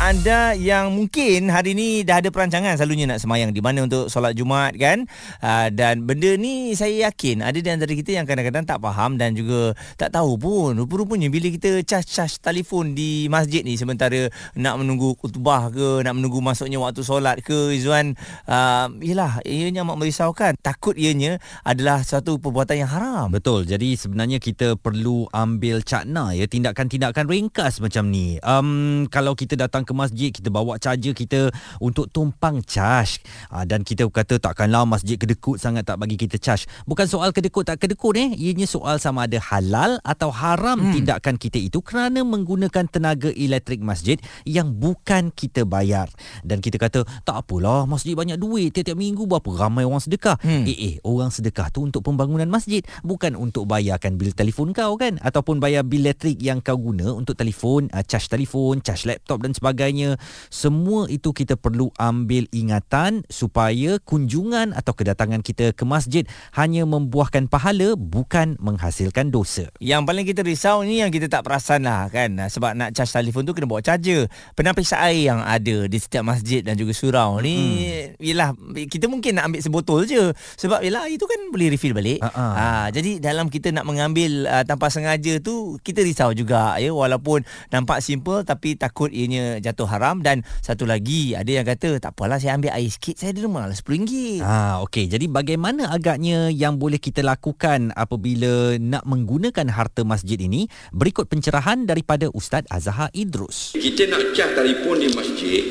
anda yang mungkin hari ni dah ada perancangan selalunya nak semayang. Di mana untuk solat Jumaat kan? Uh, dan benda ni saya yakin ada di antara kita yang kadang-kadang tak faham dan juga tak tahu pun. Rupa-rupanya bila kita cas-cas telefon di masjid ni sementara nak menunggu kutubah ke nak menunggu masuknya waktu solat ke Izzuan uh, yelah ianya amat merisaukan. Takut ianya adalah satu perbuatan yang haram. Betul. Jadi sebenarnya kita perlu ambil cakna ya tindakan-tindakan ringkas macam ni. Um, kalau kita datang ke masjid kita bawa charger kita untuk tumpang charge. Ha, dan kita kata takkanlah masjid kedekut sangat tak bagi kita charge. Bukan soal kedekut tak kedekut eh. Ianya soal sama ada halal atau haram hmm. tindakan kita itu kerana menggunakan tenaga elektrik masjid yang bukan kita bayar. Dan kita kata tak apalah masjid banyak duit. Tiap-tiap minggu berapa ramai orang sedekah? Hmm. eh eh orang sedekah tu untuk pembangunan masjid bukan untuk bayarkan bil telefon kau kan? Ataupun bayar bil elektrik yang kau guna untuk telefon uh, charge telefon charge laptop dan sebagainya sebagainya semua itu kita perlu ambil ingatan supaya kunjungan atau kedatangan kita ke masjid hanya membuahkan pahala bukan menghasilkan dosa. Yang paling kita risau ni yang kita tak perasan lah kan? Sebab nak charge telefon tu kena bawa charger. Penapis air yang ada di setiap masjid dan juga surau ni hmm. yelah kita mungkin nak ambil sebotol je. Sebab yelah itu kan boleh refill balik. Uh-uh. ha, jadi dalam kita nak mengambil uh, tanpa sengaja tu kita risau juga ya. Walaupun nampak simple tapi takut ianya jatuh haram dan satu lagi ada yang kata tak apalah saya ambil air sikit saya ada rumah lah RM10. Ah okey jadi bagaimana agaknya yang boleh kita lakukan apabila nak menggunakan harta masjid ini berikut pencerahan daripada Ustaz Azhar Idrus. Kita nak cah telefon di masjid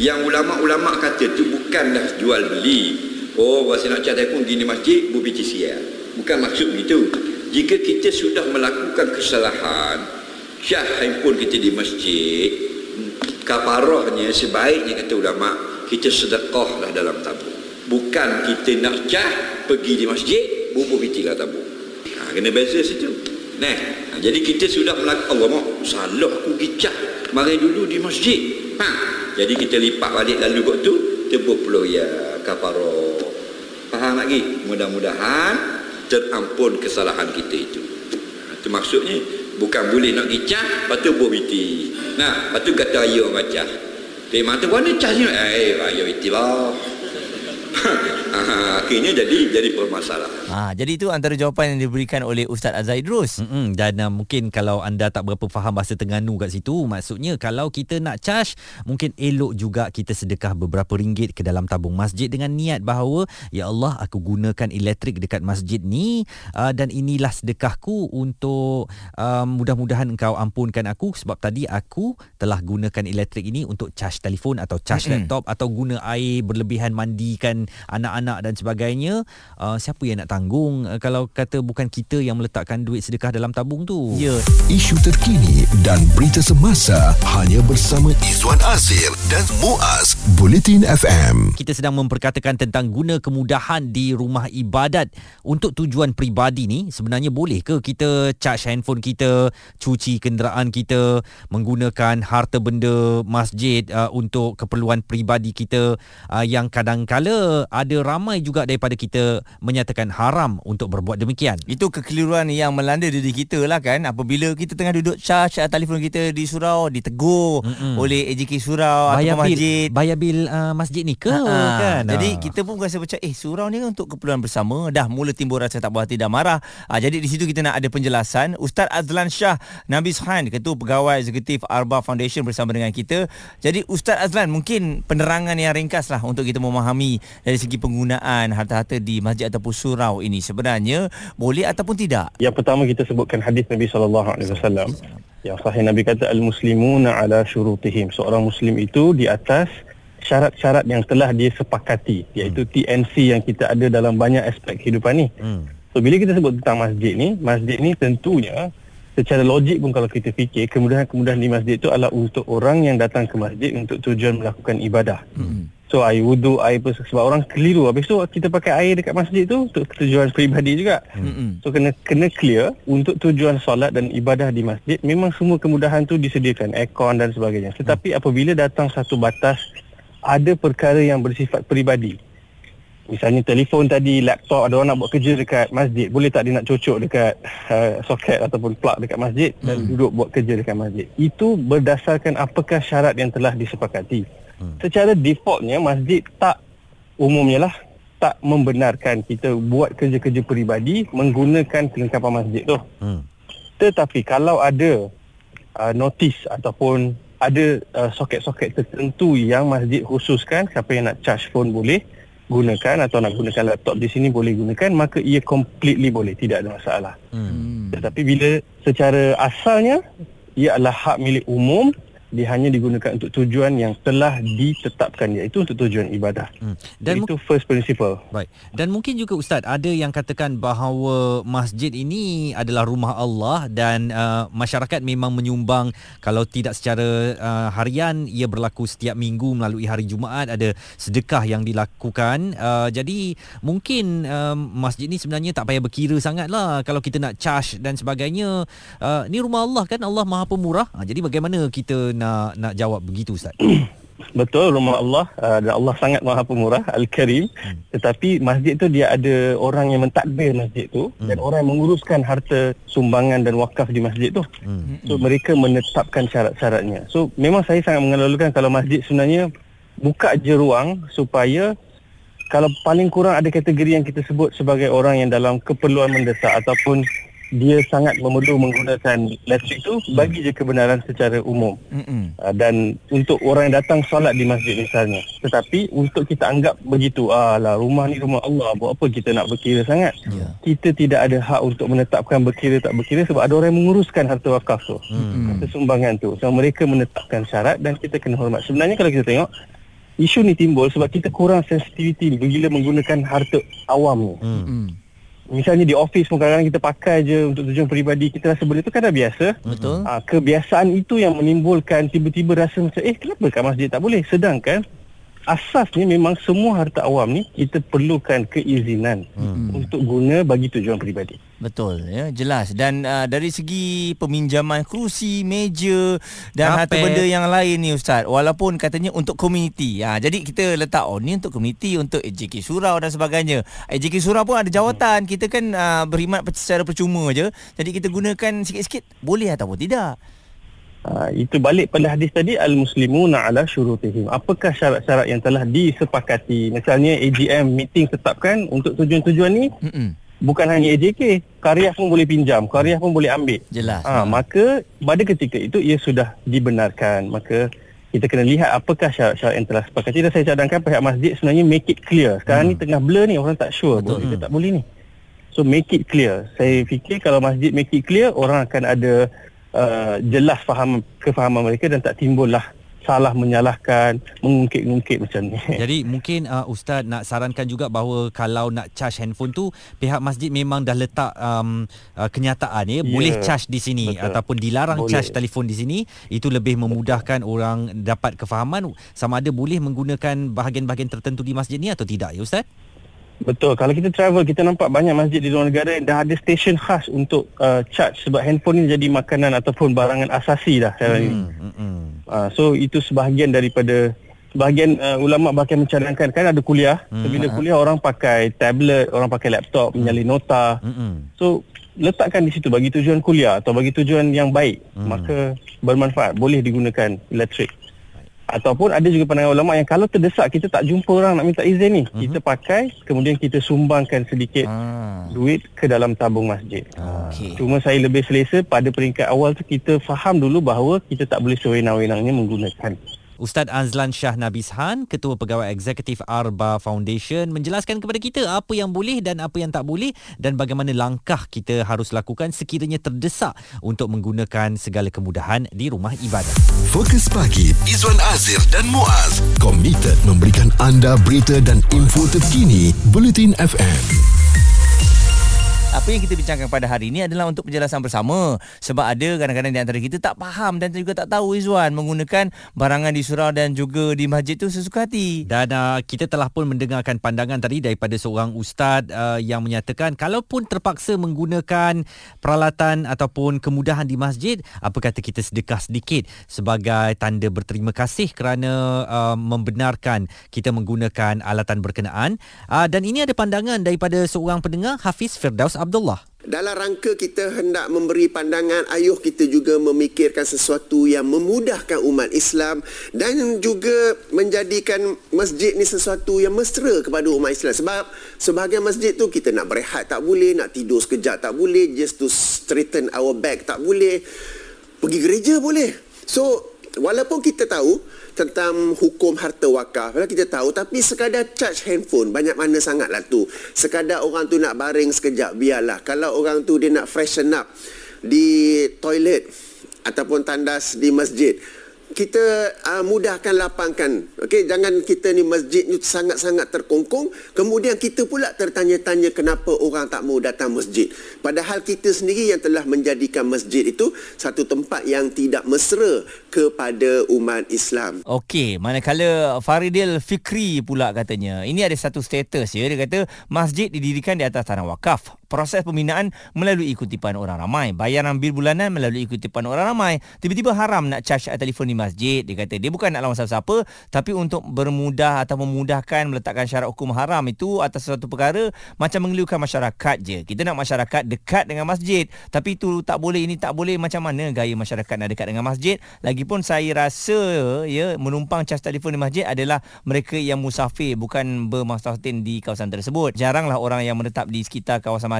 yang ulama-ulama kata tu bukanlah jual beli. Oh, bahasa nak cah telefon gini masjid, bu BTCL. Bukan maksud begitu. Jika kita sudah melakukan kesalahan, cah handphone kita di masjid, kafarahnya sebaiknya kata ulama kita sedekahlah dalam tabung bukan kita nak cah pergi di masjid bubur fitilah tabung ha, kena beza situ. Nah ha, jadi kita sudah melakukan Allah mak salah aku pergi cah mari dulu di masjid. Ha, jadi kita lipat balik lalu kot tu tebuk puluh ya kafarah faham lagi mudah-mudahan terampun kesalahan kita itu. Ha, itu maksudnya bukan boleh nak gicah lepas tu buat biti nah lepas tu kata ayah macam tapi mata mana cah ni eh ayah biti lah akhirnya jadi jadi bermasalah. Ha, jadi itu antara jawapan yang diberikan oleh Ustaz Azaidrus. Mm-mm, dan uh, mungkin kalau anda tak berapa faham bahasa Terengganu kat situ, maksudnya kalau kita nak charge, mungkin elok juga kita sedekah beberapa ringgit ke dalam tabung masjid dengan niat bahawa ya Allah aku gunakan elektrik dekat masjid ni uh, dan inilah sedekahku untuk uh, mudah-mudahan engkau ampunkan aku sebab tadi aku telah gunakan elektrik ini untuk charge telefon atau charge Mm-mm. laptop atau guna air berlebihan mandikan anak-anak dan sebagainya uh, siapa yang nak tanggung? Uh, kalau kata bukan kita yang meletakkan duit sedekah dalam tabung tu. Ya. Isu terkini dan berita semasa hanya bersama Izwan Azir dan Muaz Bulletin FM kita sedang memperkatakan tentang guna kemudahan di rumah ibadat. Untuk tujuan peribadi ni sebenarnya boleh ke kita charge handphone kita cuci kenderaan kita menggunakan harta benda masjid uh, untuk keperluan peribadi kita uh, yang kadang-kala ada ramai juga daripada kita menyatakan haram untuk berbuat demikian. Itu kekeliruan yang melanda diri kita lah kan. Apabila kita tengah duduk charge telefon kita di surau, ditegur Mm-mm. oleh AJK surau bayar atau masjid. Bayar bil uh, masjid ni ke Ha-ha. kan? Jadi ha. kita pun rasa macam eh surau ni kan untuk keperluan bersama. Dah mula timbul rasa tak puas hati dah marah. Ha, jadi di situ kita nak ada penjelasan. Ustaz Azlan Shah Nabi Suhan, Ketua Pegawai Eksekutif Arba Foundation bersama dengan kita. Jadi Ustaz Azlan mungkin penerangan yang ringkas lah untuk kita memahami dari segi penggunaan harta-harta di masjid ataupun surau ini sebenarnya boleh ataupun tidak? Yang pertama kita sebutkan hadis Nabi sallallahu alaihi wasallam yang sahih Nabi kata al-muslimuna ala syurutihim. Seorang muslim itu di atas syarat-syarat yang telah dia sepakati iaitu hmm. TNC yang kita ada dalam banyak aspek kehidupan ni. Hmm. So bila kita sebut tentang masjid ni, masjid ni tentunya secara logik pun kalau kita fikir kemudahan-kemudahan di masjid itu adalah untuk orang yang datang ke masjid untuk tujuan melakukan ibadah. Hmm. So air wuduk, air apa sebab orang keliru. Habis tu kita pakai air dekat masjid tu untuk tujuan peribadi juga. Mm-hmm. So kena kena clear untuk tujuan solat dan ibadah di masjid memang semua kemudahan tu disediakan aircon dan sebagainya. Tetapi mm. apabila datang satu batas ada perkara yang bersifat peribadi Misalnya telefon tadi, laptop, ada orang nak buat kerja dekat masjid. Boleh tak dia nak cocok dekat uh, soket ataupun plug dekat masjid dan duduk buat kerja dekat masjid. Itu berdasarkan apakah syarat yang telah disepakati. Secara defaultnya masjid tak umumnya lah tak membenarkan kita buat kerja-kerja peribadi menggunakan kelengkapan masjid tu. Hmm. Tetapi kalau ada uh, notis ataupun ada uh, soket-soket tertentu yang masjid khususkan siapa yang nak charge phone boleh gunakan atau nak gunakan laptop di sini boleh gunakan maka ia completely boleh tidak ada masalah. Hmm. Tetapi bila secara asalnya ia adalah hak milik umum dia hanya digunakan untuk tujuan yang telah ditetapkan iaitu untuk tujuan ibadah. Hmm. Dan itu first principle. Baik. Dan mungkin juga ustaz ada yang katakan bahawa masjid ini adalah rumah Allah dan uh, masyarakat memang menyumbang kalau tidak secara uh, harian ia berlaku setiap minggu melalui hari Jumaat ada sedekah yang dilakukan. Uh, jadi mungkin uh, masjid ini sebenarnya tak payah berkira sangatlah kalau kita nak charge dan sebagainya. Uh, ni rumah Allah kan Allah Maha Pemurah. Uh, jadi bagaimana kita nak nak jawab begitu ustaz? Betul rumah Allah uh, dan Allah sangat Maha Pemurah Al-Karim. Hmm. Tetapi masjid tu dia ada orang yang mentadbir masjid tu hmm. dan orang yang menguruskan harta sumbangan dan wakaf di masjid tu. Hmm. So mereka menetapkan syarat-syaratnya. So memang saya sangat mengeluarkan kalau masjid sebenarnya buka je ruang supaya kalau paling kurang ada kategori yang kita sebut sebagai orang yang dalam keperluan mendesak ataupun dia sangat memerlu menggunakan elektrik tu bagi je kebenaran secara umum. Uh, dan untuk orang yang datang solat di masjid misalnya. Tetapi untuk kita anggap begitu, ah lah rumah ni rumah Allah, buat apa kita nak berkira sangat? Ya. Kita tidak ada hak untuk menetapkan berkira tak berkira sebab ada orang yang menguruskan harta wakaf tu. Hmm. Harta sumbangan tu. So mereka menetapkan syarat dan kita kena hormat. Sebenarnya kalau kita tengok isu ni timbul sebab kita kurang sensitivity bila menggunakan harta awam ni. Hmm. Misalnya di office pun kadang-kadang kita pakai je untuk tujuan peribadi kita rasa benda tu kan dah biasa. Betul. Ah, kebiasaan itu yang menimbulkan tiba-tiba rasa macam eh kenapa kat masjid tak boleh sedangkan asasnya memang semua harta awam ni kita perlukan keizinan hmm. untuk guna bagi tujuan peribadi. Betul ya jelas dan uh, dari segi peminjaman kerusi, meja dan harta Kapet. benda yang lain ni ustaz walaupun katanya untuk komuniti. Ha jadi kita letak oh ni untuk komuniti untuk AJK surau dan sebagainya. AJK surau pun ada jawatan. Kita kan uh, berkhidmat secara percuma je. Jadi kita gunakan sikit-sikit boleh ataupun tidak. Ha, itu balik pada hadis tadi al-muslimuna ala syurutihim. Apakah syarat-syarat yang telah disepakati? Misalnya AGM meeting tetapkan untuk tujuan-tujuan ni Mm-mm. Bukan hanya AJK, karya pun boleh pinjam, karya pun boleh ambil. Jelas. Ha, maka pada ketika itu ia sudah dibenarkan. Maka kita kena lihat apakah syarat-syarat yang telah sepakati dan saya cadangkan pihak masjid sebenarnya make it clear. Sekarang hmm. ni tengah blur ni orang tak sure Betul. boleh ke tak boleh ni. So make it clear. Saya fikir kalau masjid make it clear orang akan ada uh, jelas faham kefahaman mereka dan tak timbullah salah menyalahkan, mengungkit-ungkit macam ni. Jadi mungkin uh, ustaz nak sarankan juga bahawa kalau nak charge handphone tu pihak masjid memang dah letak um, uh, kenyataan ya Ya, boleh charge di sini betul. ataupun dilarang Boleh. charge telefon di sini itu lebih memudahkan orang dapat kefahaman sama ada boleh menggunakan bahagian-bahagian tertentu di masjid ni atau tidak ya ustaz? Betul. Kalau kita travel, kita nampak banyak masjid di luar negara yang dah ada stesen khas untuk uh, charge sebab handphone ni jadi makanan ataupun barangan asasi dah sekarang ni. Hmm. Hmm. Uh, so itu sebahagian daripada sebahagian uh, ulama bahkan mencadangkan kan ada kuliah. Hmm. Bila kuliah orang pakai tablet, orang pakai laptop, menyalin nota. Hmm. hmm. So letakkan di situ bagi tujuan kuliah atau bagi tujuan yang baik, Hmm. maka bermanfaat, boleh digunakan elektrik. Ataupun ada juga pandangan ulama yang kalau terdesak kita tak jumpa orang nak minta izin ni, Mhm. kita pakai kemudian kita sumbangkan sedikit Ah. duit ke dalam tabung masjid. Okey. Cuma saya lebih selesa pada peringkat awal tu kita faham dulu bahawa kita tak boleh sewenang-wenangnya menggunakan. Ustaz Azlan Shah Nabishan, Ketua Pegawai Eksekutif Arba Foundation menjelaskan kepada kita apa yang boleh dan apa yang tak boleh dan bagaimana langkah kita harus lakukan sekiranya terdesak untuk menggunakan segala kemudahan di rumah ibadah. Fokus pagi Izwan Azir dan Muaz komited memberikan anda berita dan info terkini Bulletin FM. Apa yang kita bincangkan pada hari ini adalah untuk penjelasan bersama. Sebab ada kadang-kadang di antara kita tak faham dan juga tak tahu Izwan menggunakan barangan di surau dan juga di masjid tu sesuka hati. Dan uh, kita telah pun mendengarkan pandangan tadi daripada seorang ustaz uh, yang menyatakan kalaupun terpaksa menggunakan peralatan ataupun kemudahan di masjid, apa kata kita sedekah sedikit sebagai tanda berterima kasih kerana uh, membenarkan kita menggunakan alatan berkenaan. Uh, dan ini ada pandangan daripada seorang pendengar Hafiz Firdaus Abdullah. Dalam rangka kita hendak memberi pandangan ayuh kita juga memikirkan sesuatu yang memudahkan umat Islam dan juga menjadikan masjid ni sesuatu yang mesra kepada umat Islam. Sebab sebahagian masjid tu kita nak berehat tak boleh nak tidur sekejap tak boleh just to straighten our back tak boleh. Pergi gereja boleh. So walaupun kita tahu tentang hukum harta wakaf kita tahu tapi sekadar charge handphone banyak mana sangatlah tu. Sekadar orang tu nak baring sekejap biarlah. Kalau orang tu dia nak freshen up di toilet ataupun tandas di masjid kita uh, mudahkan lapangkan okey jangan kita ni masjid ni sangat-sangat terkongkong kemudian kita pula tertanya-tanya kenapa orang tak mau datang masjid padahal kita sendiri yang telah menjadikan masjid itu satu tempat yang tidak mesra kepada umat Islam Okey, manakala Faridil Fikri pula katanya. Ini ada satu status ya. Dia kata masjid didirikan di atas tanah wakaf. Proses pembinaan melalui kutipan orang ramai. Bayaran bil bulanan melalui kutipan orang ramai. Tiba-tiba haram nak charge telefon di masjid. Dia kata dia bukan nak lawan siapa-siapa tapi untuk bermudah atau memudahkan meletakkan syarat hukum haram itu atas sesuatu perkara macam mengeluhkan masyarakat je. Kita nak masyarakat dekat dengan masjid. Tapi itu tak boleh, ini tak boleh. Macam mana gaya masyarakat nak dekat dengan masjid? Lagipun saya rasa ya menumpang cas telefon di masjid adalah mereka yang musafir bukan bermasahatin di kawasan tersebut. Jaranglah orang yang menetap di sekitar kawasan masjid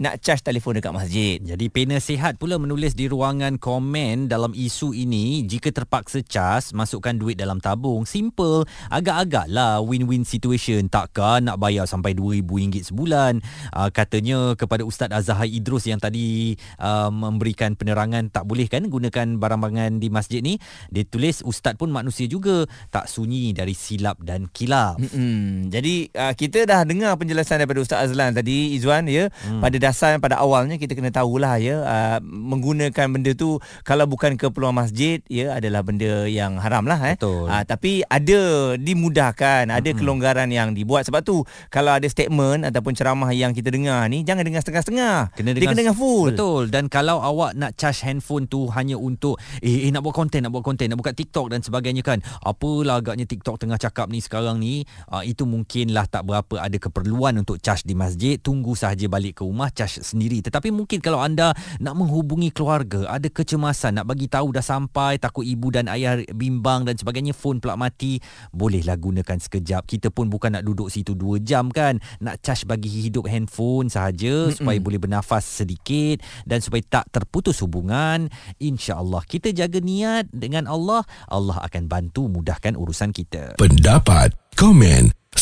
nak cas telefon dekat masjid. Jadi pena sihat pula menulis di ruangan komen dalam isu ini jika terpaksa cas masukkan duit dalam tabung. Simple. Agak-agak lah win-win situation. Takkan nak bayar sampai RM2,000 sebulan. Uh, katanya kepada Ustaz Azhar Idrus yang tadi uh, memberikan penerangan tak boleh kan gunakan barang-barangan di masjid ni? Dia tulis Ustaz pun manusia juga. Tak sunyi dari silap dan kilap Hmm, jadi uh, kita dah dengar penjelasan daripada Ustaz Azlan tadi. Izwan ya hmm. pada dasar pada awalnya kita kena tahulah ya uh, menggunakan benda tu kalau bukan keperluan masjid ya adalah benda yang haram lah eh. Betul. Uh, tapi ada dimudahkan, ada hmm. kelonggaran yang dibuat sebab tu kalau ada statement ataupun ceramah yang kita dengar ni jangan dengar setengah-setengah. Kena Dia kena dengar full. Betul. Dan kalau awak nak charge handphone tu hanya untuk eh, eh nak buat konten, nak buat konten, nak buka TikTok dan sebagainya kan. Apalah agaknya TikTok tengah cakap ni sekarang ni, uh, itu mungkinlah tak berapa ada keperluan untuk charge di masjid. Tunggu sahaja balik ke rumah charge sendiri. Tetapi mungkin kalau anda nak menghubungi keluarga, ada kecemasan nak bagi tahu dah sampai, takut ibu dan ayah bimbang dan sebagainya, phone pula mati, bolehlah gunakan sekejap. Kita pun bukan nak duduk situ 2 jam kan. Nak charge bagi hidup handphone sahaja supaya boleh bernafas sedikit dan supaya tak terputus hubungan. InsyaAllah kita jaga niat dengan Allah, Allah akan bantu mudahkan urusan kita. Pendapat, komen